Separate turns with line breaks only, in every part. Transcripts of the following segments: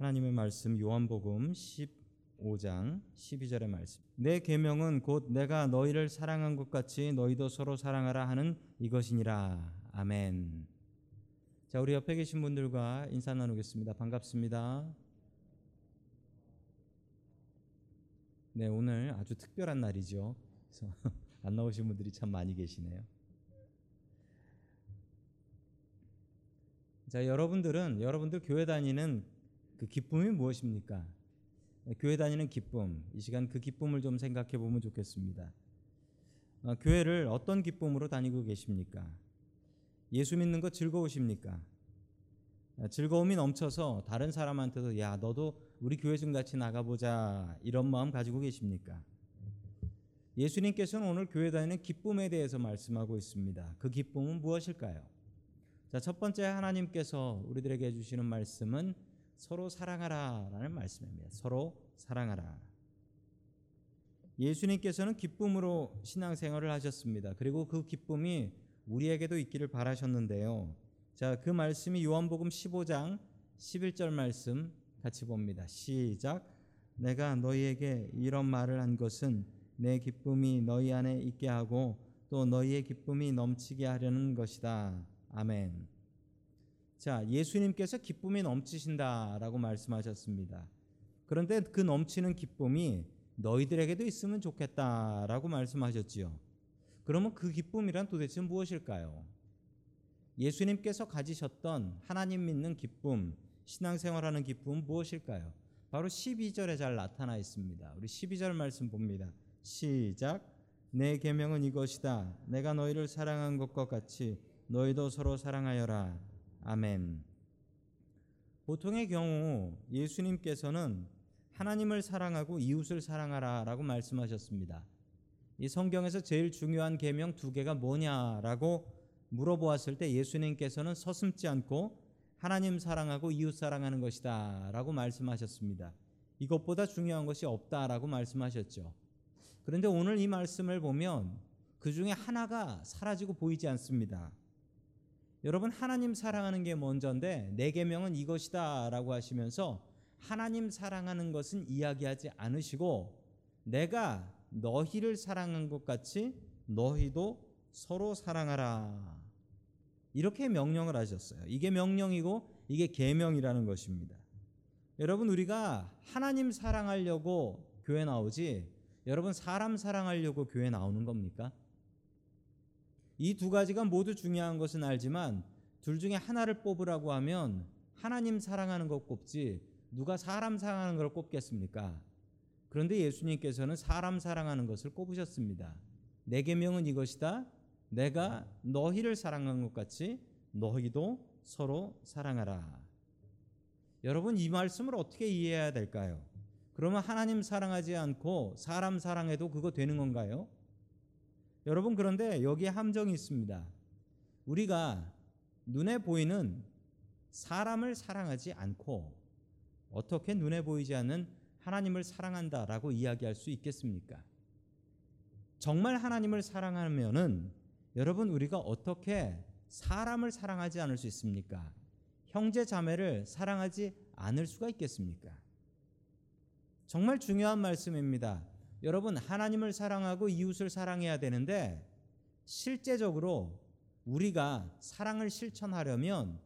하나님의 말씀 요한복음 15장 12절의 말씀. 내 계명은 곧 내가 너희를 사랑한 것 같이 너희도 서로 사랑하라 하는 이것이니라. 아멘. 자, 우리 옆에 계신 분들과 인사 나누겠습니다. 반갑습니다. 네, 오늘 아주 특별한 날이죠. 그래서 안 나오신 분들이 참 많이 계시네요. 자, 여러분들은 여러분들 교회 다니는 그 기쁨이 무엇입니까? 교회 다니는 기쁨. 이 시간 그 기쁨을 좀 생각해 보면 좋겠습니다. 어, 교회를 어떤 기쁨으로 다니고 계십니까? 예수 믿는 거 즐거우십니까? 아, 즐거움이 넘쳐서 다른 사람한테도 야 너도 우리 교회 좀 같이 나가보자 이런 마음 가지고 계십니까? 예수님께서는 오늘 교회 다니는 기쁨에 대해서 말씀하고 있습니다. 그 기쁨은 무엇일까요? 자, 첫 번째 하나님께서 우리들에게 해주시는 말씀은 서로 사랑하라라는 말씀입니다. 서로 사랑하라. 예수님께서는 기쁨으로 신앙생활을 하셨습니다. 그리고 그 기쁨이 우리에게도 있기를 바라셨는데요. 자, 그 말씀이 요한복음 15장 11절 말씀 같이 봅니다. 시작. 내가 너희에게 이런 말을 한 것은 내 기쁨이 너희 안에 있게 하고 또 너희의 기쁨이 넘치게 하려는 것이다. 아멘. 자, 예수님께서 기쁨이 넘치신다라고 말씀하셨습니다. 그런데 그 넘치는 기쁨이 너희들에게도 있으면 좋겠다라고 말씀하셨지요. 그러면 그 기쁨이란 도대체 무엇일까요? 예수님께서 가지셨던 하나님 믿는 기쁨, 신앙생활하는 기쁨은 무엇일까요? 바로 12절에 잘 나타나 있습니다. 우리 12절 말씀 봅니다. 시작. 내 계명은 이것이다. 내가 너희를 사랑한 것과 같이 너희도 서로 사랑하여라. 아멘. 보통의 경우 예수님께서는 하나님을 사랑하고 이웃을 사랑하라라고 말씀하셨습니다. 이 성경에서 제일 중요한 계명 두 개가 뭐냐라고 물어보았을 때 예수님께서는 서슴지 않고 하나님 사랑하고 이웃 사랑하는 것이다라고 말씀하셨습니다. 이것보다 중요한 것이 없다라고 말씀하셨죠. 그런데 오늘 이 말씀을 보면 그 중에 하나가 사라지고 보이지 않습니다. 여러분 하나님 사랑하는 게 먼저인데 내 계명은 이것이다라고 하시면서 하나님 사랑하는 것은 이야기하지 않으시고 내가 너희를 사랑한 것 같이 너희도 서로 사랑하라. 이렇게 명령을 하셨어요. 이게 명령이고 이게 계명이라는 것입니다. 여러분 우리가 하나님 사랑하려고 교회 나오지 여러분 사람 사랑하려고 교회 나오는 겁니까? 이 두 가지가 모두 중요한 것은 알지만 둘 중에 하나를 뽑으라고 하면 하나님 사랑하는 것 꼽지 누가 사람 사랑하는 걸 꼽겠습니까? 그런데 예수님께서는 사람 사랑하는 것을 꼽으셨습니다. 내 계명은 이것이다. 내가 너희를 사랑한 것 같이 너희도 서로 사랑하라. 여러분 이 말씀을 어떻게 이해해야 될까요? 그러면 하나님 사랑하지 않고 사람 사랑해도 그거 되는 건가요? 여러분 그런데 여기에 함정이 있습니다. 우리가 눈에 보이는 사람을 사랑하지 않고 어떻게 눈에 보이지 않는 하나님을 사랑한다라고 이야기할 수 있겠습니까? 정말 하나님을 사랑하면은 여러분 우리가 어떻게 사람을 사랑하지 않을 수 있습니까? 형제 자매를 사랑하지 않을 수가 있겠습니까? 정말 중요한 말씀입니다. 여러분 하나님을 사랑하고 이웃을 사랑해야 되는데 실제적으로 우리가 사랑을 실천하려면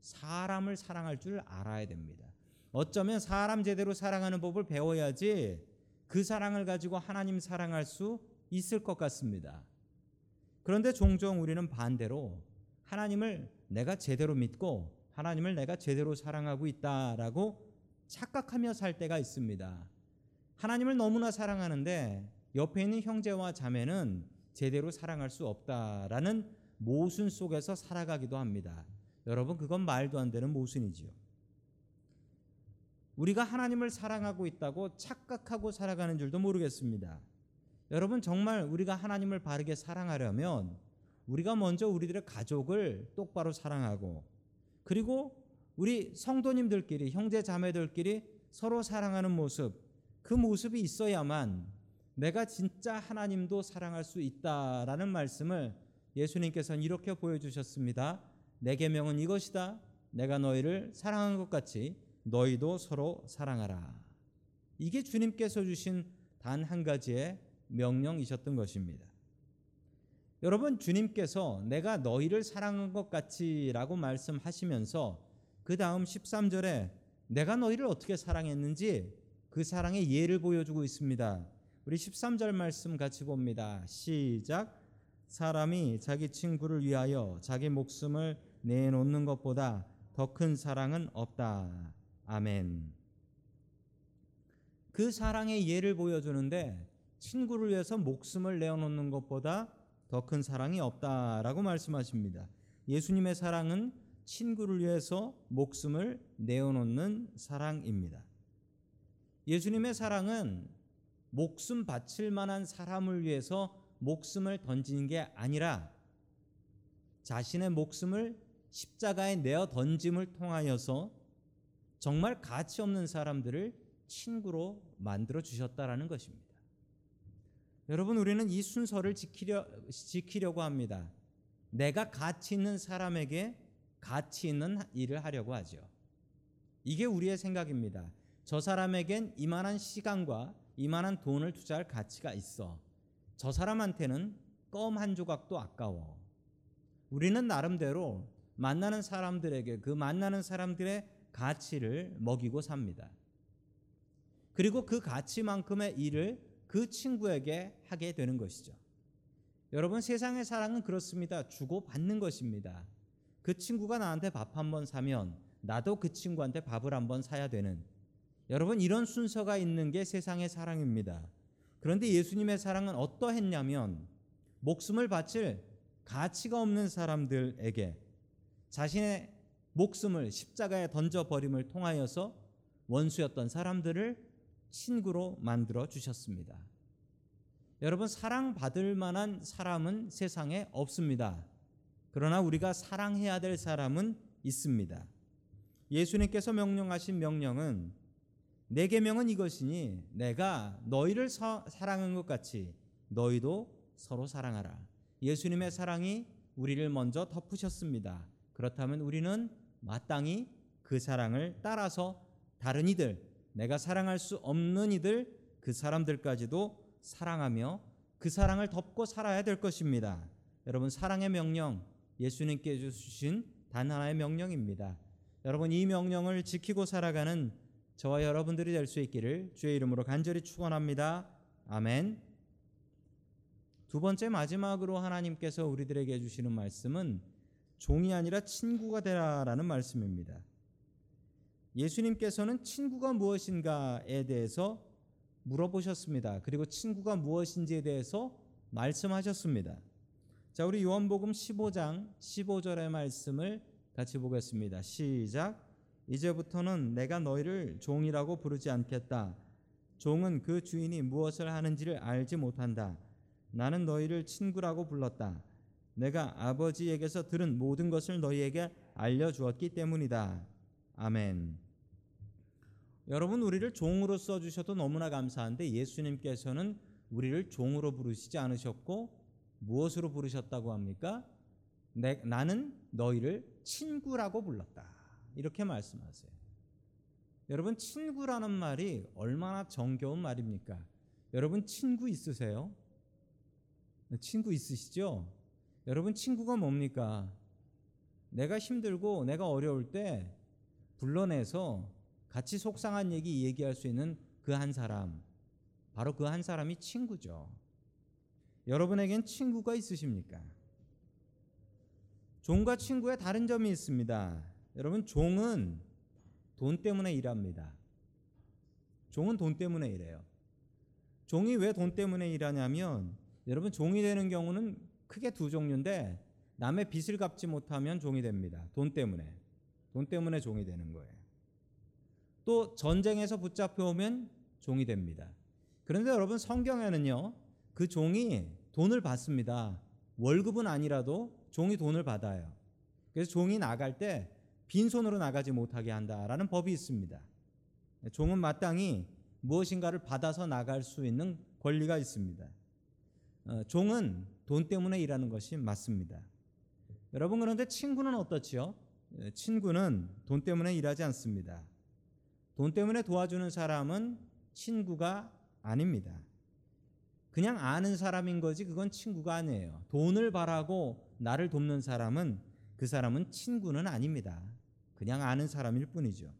사람을 사랑할 줄 알아야 됩니다. 어쩌면 사람 제대로 사랑하는 법을 배워야지 그 사랑을 가지고 하나님 사랑할 수 있을 것 같습니다. 그런데 종종 우리는 반대로 하나님을 내가 제대로 믿고 하나님을 내가 제대로 사랑하고 있다라고 착각하며 살 때가 있습니다. 하나님을 너무나 사랑하는데 옆에 있는 형제와 자매는 제대로 사랑할 수 없다라는 모순 속에서 살아가기도 합니다. 여러분 그건 말도 안 되는 모순이지요. 우리가 하나님을 사랑하고 있다고 착각하고 살아가는 줄도 모르겠습니다. 여러분 정말 우리가 하나님을 바르게 사랑하려면 우리가 먼저 우리들의 가족을 똑바로 사랑하고 그리고 우리 성도님들끼리 형제 자매들끼리 서로 사랑하는 모습 그 모습이 있어야만 내가 진짜 하나님도 사랑할 수 있다라는 말씀을 예수님께서는 이렇게 보여주셨습니다. 내 계명은 이것이다. 내가 너희를 사랑한 것 같이 너희도 서로 사랑하라. 이게 주님께서 주신 단 한 가지의 명령이셨던 것입니다. 여러분 주님께서 내가 너희를 사랑한 것 같이라고 말씀하시면서 그 다음 13절에 내가 너희를 어떻게 사랑했는지 그 사랑의 예를 보여주고 있습니다. 우리 13절 말씀 같이 봅니다. 시작. 사람이 자기 친구를 위하여 자기 목숨을 내놓는 것보다 더 큰 사랑은 없다. 아멘. 그 사랑의 예를 보여주는데 친구를 위해서 목숨을 내어놓는 것보다 더 큰 사랑이 없다라고 말씀하십니다. 예수님의 사랑은 친구를 위해서 목숨을 내어놓는 사랑입니다. 예수님의 사랑은 목숨 바칠 만한 사람을 위해서 목숨을 던지는 게 아니라 자신의 목숨을 십자가에 내어 던짐을 통하여서 정말 가치 없는 사람들을 친구로 만들어 주셨다라는 것입니다. 여러분 우리는 이 순서를 지키려 지키려고 합니다. 내가 가치 있는 사람에게 가치 있는 일을 하려고 하죠. 이게 우리의 생각입니다. 저 사람에겐 이만한 시간과 이만한 돈을 투자할 가치가 있어. 저 사람한테는 껌 한 조각도 아까워. 우리는 나름대로 만나는 사람들에게 그 만나는 사람들의 가치를 먹이고 삽니다. 그리고 그 가치만큼의 일을 그 친구에게 하게 되는 것이죠. 여러분 세상의 사랑은 그렇습니다. 주고 받는 것입니다. 그 친구가 나한테 밥 한 번 사면 나도 그 친구한테 밥을 한 번 사야 되는 여러분 이런 순서가 있는 게 세상의 사랑입니다. 그런데 예수님의 사랑은 어떠했냐면 목숨을 바칠 가치가 없는 사람들에게 자신의 목숨을 십자가에 던져 버림을 통하여서 원수였던 사람들을 친구로 만들어 주셨습니다. 여러분 사랑받을 만한 사람은 세상에 없습니다. 그러나 우리가 사랑해야 될 사람은 있습니다. 예수님께서 명령하신 명령은 내 계명은 이것이니 내가 너희를 사, 사랑한 것 같이 너희도 서로 사랑하라. 예수님의 사랑이 우리를 먼저 덮으셨습니다. 그렇다면 우리는 마땅히 그 사랑을 따라서 다른 이들, 내가 사랑할 수 없는 이들, 그 사람들까지도 사랑하며 그 사랑을 덮고 살아야 될 것입니다. 여러분 사랑의 명령 예수님께 주신 단 하나의 명령입니다. 여러분 이 명령을 지키고 살아가는 저와 여러분들이 될 수 있기를 주의 이름으로 간절히 축원합니다. 아멘. 두 번째 마지막으로 하나님께서 우리들에게 주시는 말씀은 종이 아니라 친구가 되라라는 말씀입니다. 예수님께서는 친구가 무엇인가에 대해서 물어보셨습니다. 그리고 친구가 무엇인지에 대해서 말씀하셨습니다. 자, 우리 요한복음 15장 15절의 말씀을 같이 보겠습니다. 시작. 이제부터는 내가 너희를 종이라고 부르지 않겠다. 종은 그 주인이 무엇을 하는지를 알지 못한다. 나는 너희를 친구라고 불렀다. 내가 아버지에게서 들은 모든 것을 너희에게 알려주었기 때문이다. 아멘. 여러분 우리를 종으로 써 주셔도 너무나 감사한데 예수님께서는 우리를 종으로 부르시지 않으셨고 무엇으로 부르셨다고 합니까? 내, 나는 너희를 친구라고 불렀다. 이렇게 말씀하세요. 여러분 친구라는 말이 얼마나 정겨운 말입니까? 여러분 친구 있으세요? 친구 있으시죠? 여러분 친구가 뭡니까? 내가 힘들고 내가 어려울 때 불러내서 같이 속상한 얘기 얘기할 수 있는 그 한 사람 바로 그 한 사람이 친구죠. 여러분에겐 친구가 있으십니까? 종과 친구의 다른 점이 있습니다. 여러분 종은 돈 때문에 일합니다. 종은 돈 때문에 일해요. 종이 왜 돈 때문에 일하냐면 여러분 종이 되는 경우는 크게 두 종류인데 남의 빚을 갚지 못하면 종이 됩니다. 돈 때문에. 돈 때문에 종이 되는 거예요. 또 전쟁에서 붙잡혀 오면 종이 됩니다. 그런데 여러분 성경에는요. 그 종이 돈을 받습니다. 월급은 아니라도 종이 돈을 받아요. 그래서 종이 나갈 때 빈손으로 나가지 못하게 한다라는 법이 있습니다. 종은 마땅히 무엇인가를 받아서 나갈 수 있는 권리가 있습니다. 어, 종은 돈 때문에 일하는 것이 맞습니다. 여러분 그런데 친구는 어떻지요? 친구는 돈 때문에 일하지 않습니다. 돈 때문에 도와주는 사람은 친구가 아닙니다. 그냥 아는 사람인 거지 그건 친구가 아니에요. 돈을 바라고 나를 돕는 사람은 그 사람은 친구는 아닙니다. 그냥 아는 사람일 뿐이죠.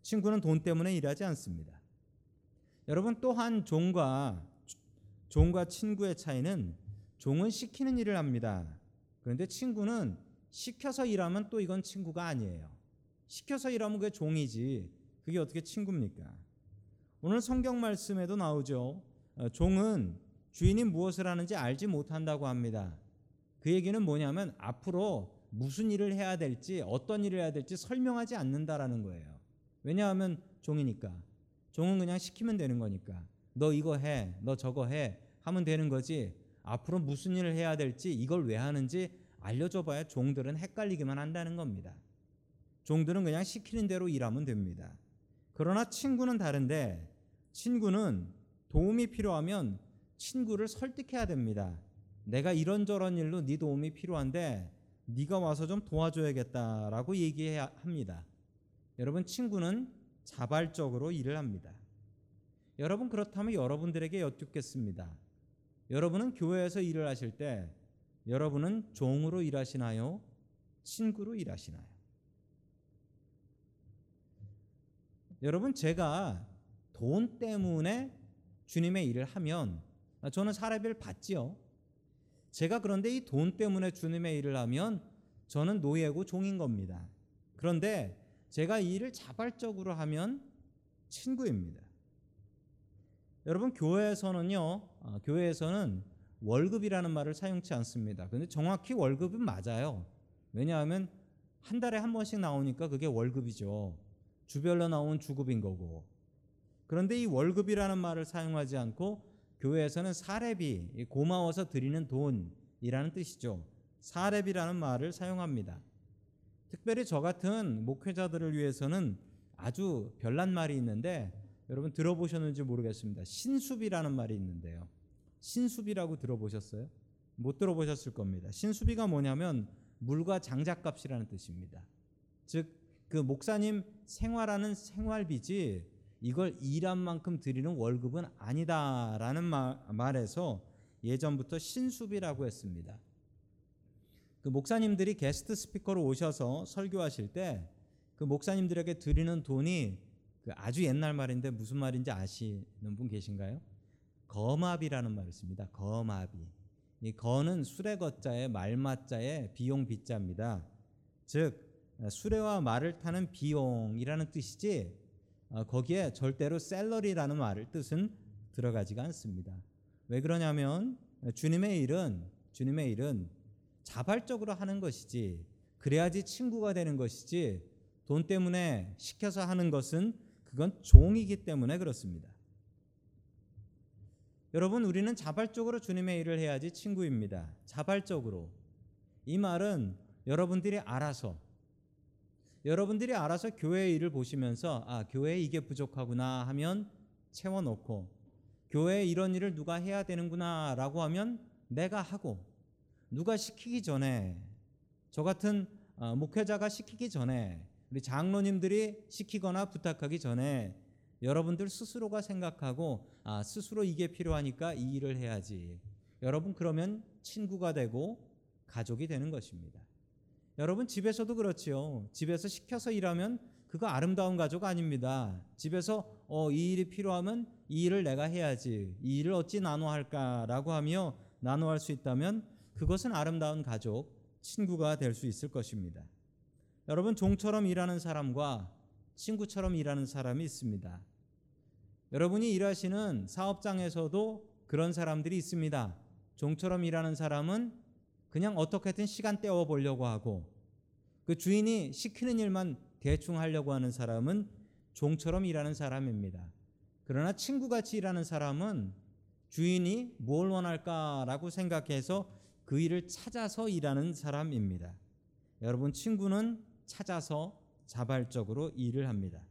친구는 돈 때문에 일하지 않습니다. 여러분 또한 종과 종과 친구의 차이는 종은 시키는 일을 합니다. 그런데 친구는 시켜서 일하면 또 이건 친구가 아니에요. 시켜서 일하면 그게 종이지. 그게 어떻게 친구입니까? 오늘 성경 말씀에도 나오죠. 어, 종은 주인이 무엇을 하는지 알지 못한다고 합니다. 그 얘기는 뭐냐면 앞으로 무슨 일을 해야 될지 어떤 일을 해야 될지 설명하지 않는다라는 거예요. 왜냐하면 종이니까. 종은 그냥 시키면 되는 거니까. 너 이거 해, 너 저거 해 하면 되는 거지. 앞으로 무슨 일을 해야 될지 이걸 왜 하는지 알려줘 봐야 종들은 헷갈리기만 한다는 겁니다. 종들은 그냥 시키는 대로 일하면 됩니다. 그러나 친구는 다른데 친구는 도움이 필요하면 친구를 설득해야 됩니다. 내가 이런저런 일로 네 도움이 필요한데 네가 와서 좀 도와줘야겠다라고 얘기해야 합니다. 여러분 친구는 자발적으로 일을 합니다. 여러분 그렇다면 여러분들에게 여쭙겠습니다. 여러분은 교회에서 일을 하실 때 여러분은 종으로 일하시나요? 친구로 일하시나요? 여러분 제가 돈 때문에 주님의 일을 하면 저는 사례비를 받지요. 제가 그런데 이 돈 때문에 주님의 일을 하면 저는 노예고 종인 겁니다. 그런데 제가 이 일을 자발적으로 하면 친구입니다. 여러분 교회에서는요, 어, 교회에서는 월급이라는 말을 사용치 않습니다. 근데 정확히 월급은 맞아요. 왜냐하면 한 달에 한 번씩 나오니까 그게 월급이죠. 주별로 나온 주급인 거고. 그런데 이 월급이라는 말을 사용하지 않고 교회에서는 사례비, 고마워서 드리는 돈이라는 뜻이죠. 사례비라는 말을 사용합니다. 특별히 저 같은 목회자들을 위해서는 아주 별난 말이 있는데 여러분 들어보셨는지 모르겠습니다. 신수비라는 말이 있는데요. 신수비라고 들어보셨어요? 못 들어보셨을 겁니다. 신수비가 뭐냐면 물과 장작값이라는 뜻입니다. 즉 그 목사님 생활하는 생활비지 이걸 일한 만큼 드리는 월급은 아니다라는 말, 에서 예전부터 신수비라고 했습니다. 그 목사님들이 게스트 스피커로 오셔서 설교하실 때 그 목사님들에게 드리는 돈이 그 아주 옛날 말인데 무슨 말인지 아시는 분 계신가요? 거마비라는 말을 씁니다. 거마비. 이 거는 수레거자의 말마자의 비용 비자입니다. 즉 수레와 말을 타는 비용이라는 뜻이지 어, 거기에 절대로 셀러리라는 말을 뜻은 들어가지가 않습니다. 왜 그러냐면 주님의 일은 주님의 일은 자발적으로 하는 것이지 그래야지 친구가 되는 것이지 돈 때문에 시켜서 하는 것은 그건 종이기 때문에 그렇습니다. 여러분 우리는 자발적으로 주님의 일을 해야지 친구입니다. 자발적으로. 이 말은 여러분들이 알아서 여러분들이 알아서 교회의 일을 보시면서 아, 교회에 이게 부족하구나 하면 채워 놓고 교회에 이런 일을 누가 해야 되는구나라고 하면 내가 하고 누가 시키기 전에 저 같은 어, 목회자가 시키기 전에 우리 장로님들이 시키거나 부탁하기 전에 여러분들 스스로가 생각하고 아, 스스로 이게 필요하니까 이 일을 해야지. 여러분 그러면 친구가 되고 가족이 되는 것입니다. 여러분 집에서도 그렇지요. 집에서 시켜서 일하면 그거 아름다운 가족 아닙니다. 집에서 어, 이 일이 필요하면 이 일을 내가 해야지. 이 일을 어찌 나눠 할까라고 하며 나눠 할 수 있다면 그것은 아름다운 가족, 친구가 될 수 있을 것입니다. 여러분 종처럼 일하는 사람과 친구처럼 일하는 사람이 있습니다. 여러분이 일하시는 사업장에서도 그런 사람들이 있습니다. 종처럼 일하는 사람은 그냥 어떻게든 시간 때워 보려고 하고 그 주인이 시키는 일만 대충 하려고 하는 사람은 종처럼 일하는 사람입니다. 그러나 친구같이 일하는 사람은 주인이 뭘 원할까라고 생각해서 그 일을 찾아서 일하는 사람입니다. 여러분 친구는 찾아서 자발적으로 일을 합니다.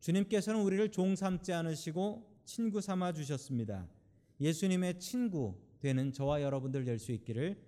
주님께서는 우리를 종 삼지 않으시고 친구 삼아 주셨습니다. 예수님의 친구 되는 저와 여러분들 될 수 있기를